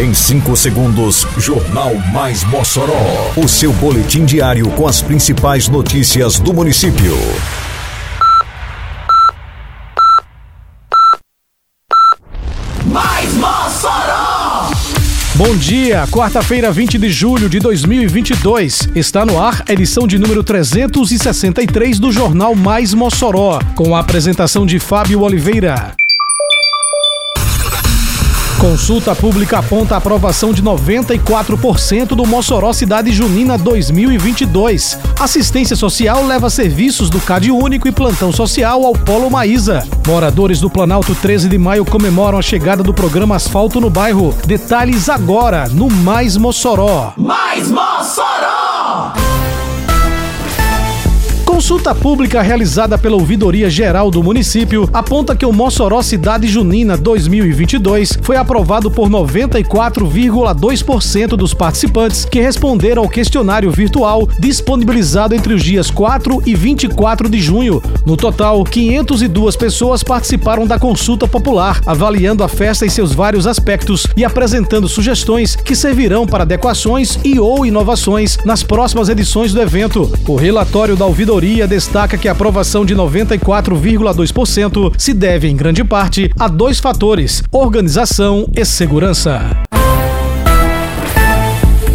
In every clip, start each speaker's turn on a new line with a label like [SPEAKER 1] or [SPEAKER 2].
[SPEAKER 1] Em 5 segundos, Jornal Mais Mossoró. O seu boletim diário com as principais notícias do município.
[SPEAKER 2] Mais Mossoró!
[SPEAKER 3] Bom dia, quarta-feira, 20 de julho de 2022. Está no ar a edição de número 363 do Jornal Mais Mossoró, com a apresentação de Fábio Oliveira. Consulta pública aponta a aprovação de 94% do Mossoró Cidade Junina 2022. Assistência social leva serviços do CAD Único e plantão social ao Polo Maísa. Moradores do Planalto 13 de Maio comemoram a chegada do programa Asfalto no Bairro. Detalhes agora no Mais Mossoró.
[SPEAKER 2] Mais Mossoró!
[SPEAKER 3] Consulta pública realizada pela Ouvidoria Geral do município aponta que o Mossoró Cidade Junina 2022 foi aprovado por 94,2% dos participantes que responderam ao questionário virtual disponibilizado entre os dias 4 e 24 de junho. No total, 502 pessoas participaram da consulta popular, avaliando a festa em seus vários aspectos e apresentando sugestões que servirão para adequações e ou inovações nas próximas edições do evento. O relatório da Ouvidoria destaca que a aprovação de 94,2% se deve, em grande parte, a dois fatores: organização e segurança.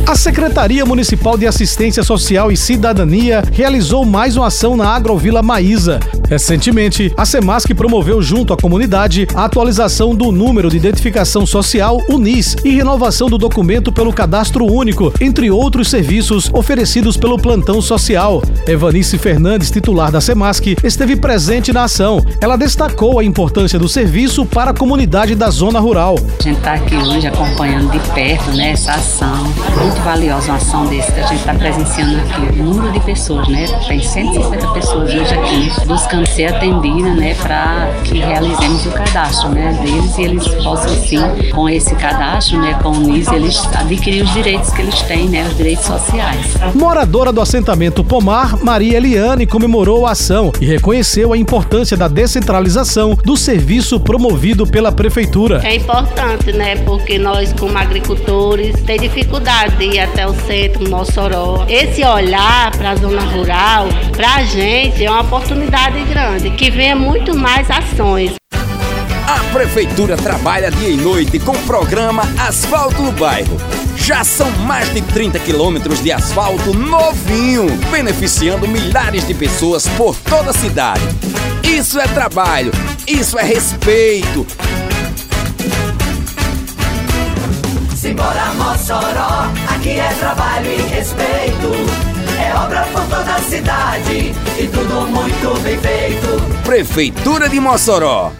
[SPEAKER 3] A Secretaria Municipal de Assistência Social e Cidadania realizou mais uma ação na Agrovila Maísa. Recentemente, a Semasc promoveu junto à comunidade a atualização do número de identificação social UNIS e renovação do documento pelo Cadastro Único, entre outros serviços oferecidos pelo Plantão Social. Evanice Fernandes, titular da Semasc, esteve presente na ação. Ela destacou a importância do serviço para a comunidade da zona rural.
[SPEAKER 4] A gente está aqui hoje acompanhando de perto né, essa ação muito valiosa uma ação desse, a gente está presenciando aqui o número de pessoas, né? Tem 150 pessoas hoje aqui buscando ser atendidas, né? Para que realizemos o cadastro, né? Deles e eles possam sim, com esse cadastro, né? Com o NIS, eles adquirir os direitos que eles têm, né? Os direitos sociais.
[SPEAKER 3] Moradora do assentamento Pomar, Maria Eliane comemorou a ação e reconheceu a importância da descentralização do serviço promovido pela prefeitura.
[SPEAKER 5] É importante, né? Porque nós, como agricultores, tem dificuldade de ir até o centro, Mossoró. Esse olhar para a zona rural, para a gente, é uma oportunidade grande, que venha muito mais ações.
[SPEAKER 6] A Prefeitura trabalha dia e noite com o programa Asfalto no Bairro. Já são mais de 30 quilômetros de asfalto novinho, beneficiando milhares de pessoas por toda a cidade. Isso é trabalho, isso é respeito.
[SPEAKER 2] Simbora Mossoró, aqui é trabalho e respeito. É obra por toda cidade e tudo muito bem feito.
[SPEAKER 6] Prefeitura de Mossoró.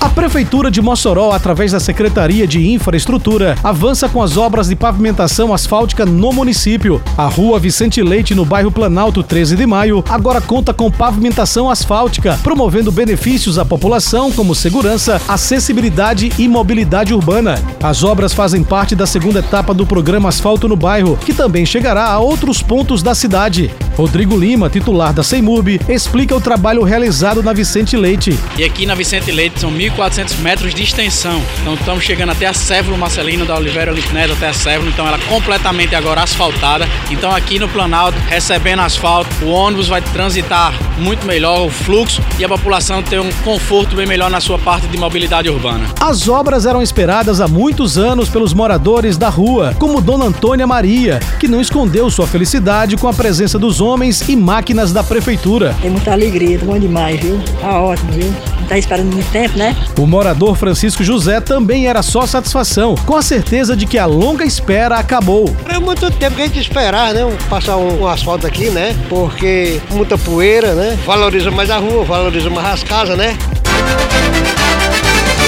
[SPEAKER 3] A Prefeitura de Mossoró, através da Secretaria de Infraestrutura, avança com as obras de pavimentação asfáltica no município. A rua Vicente Leite, no bairro Planalto 13 de Maio, agora conta com pavimentação asfáltica, promovendo benefícios à população como segurança, acessibilidade e mobilidade urbana. As obras fazem parte da segunda etapa do programa Asfalto no Bairro, que também chegará a outros pontos da cidade. Rodrigo Lima, titular da CEMURB, explica o trabalho realizado na Vicente Leite.
[SPEAKER 7] E aqui na Vicente Leite são 1.400 metros de extensão. Então estamos chegando até a Sévolo Marcelino da Oliveira Neto até a Sévolo. Então ela é completamente agora asfaltada. Então aqui no Planalto, recebendo asfalto, o ônibus vai transitar muito melhor, o fluxo e a população ter um conforto bem melhor na sua parte de mobilidade urbana.
[SPEAKER 3] As obras eram esperadas há muitos anos pelos moradores da rua, como Dona Antônia Maria, que não escondeu sua felicidade com a presença dos homens e máquinas da prefeitura.
[SPEAKER 8] É muita alegria, tá bom demais, viu? Tá ótimo, viu? Tá esperando muito tempo, né?
[SPEAKER 3] O morador Francisco José também era só satisfação, com a certeza de que a longa espera acabou.
[SPEAKER 9] É muito tempo que a gente esperar, né? Passar um, um asfalto aqui, né? Porque muita poeira, né? Valoriza mais a rua, valoriza mais as casas, né?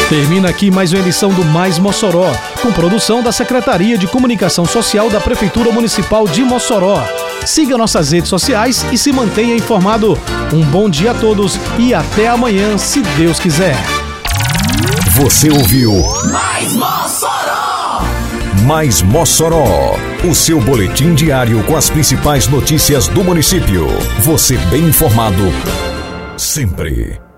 [SPEAKER 3] Termina aqui mais uma edição do Mais Mossoró, com produção da Secretaria de Comunicação Social da Prefeitura Municipal de Mossoró. Siga nossas redes sociais e se mantenha informado. Um bom dia a todos e até amanhã, se Deus quiser.
[SPEAKER 1] Você ouviu
[SPEAKER 2] Mais Mossoró!
[SPEAKER 1] Mais Mossoró, o seu boletim diário com as principais notícias do município. Você bem informado sempre.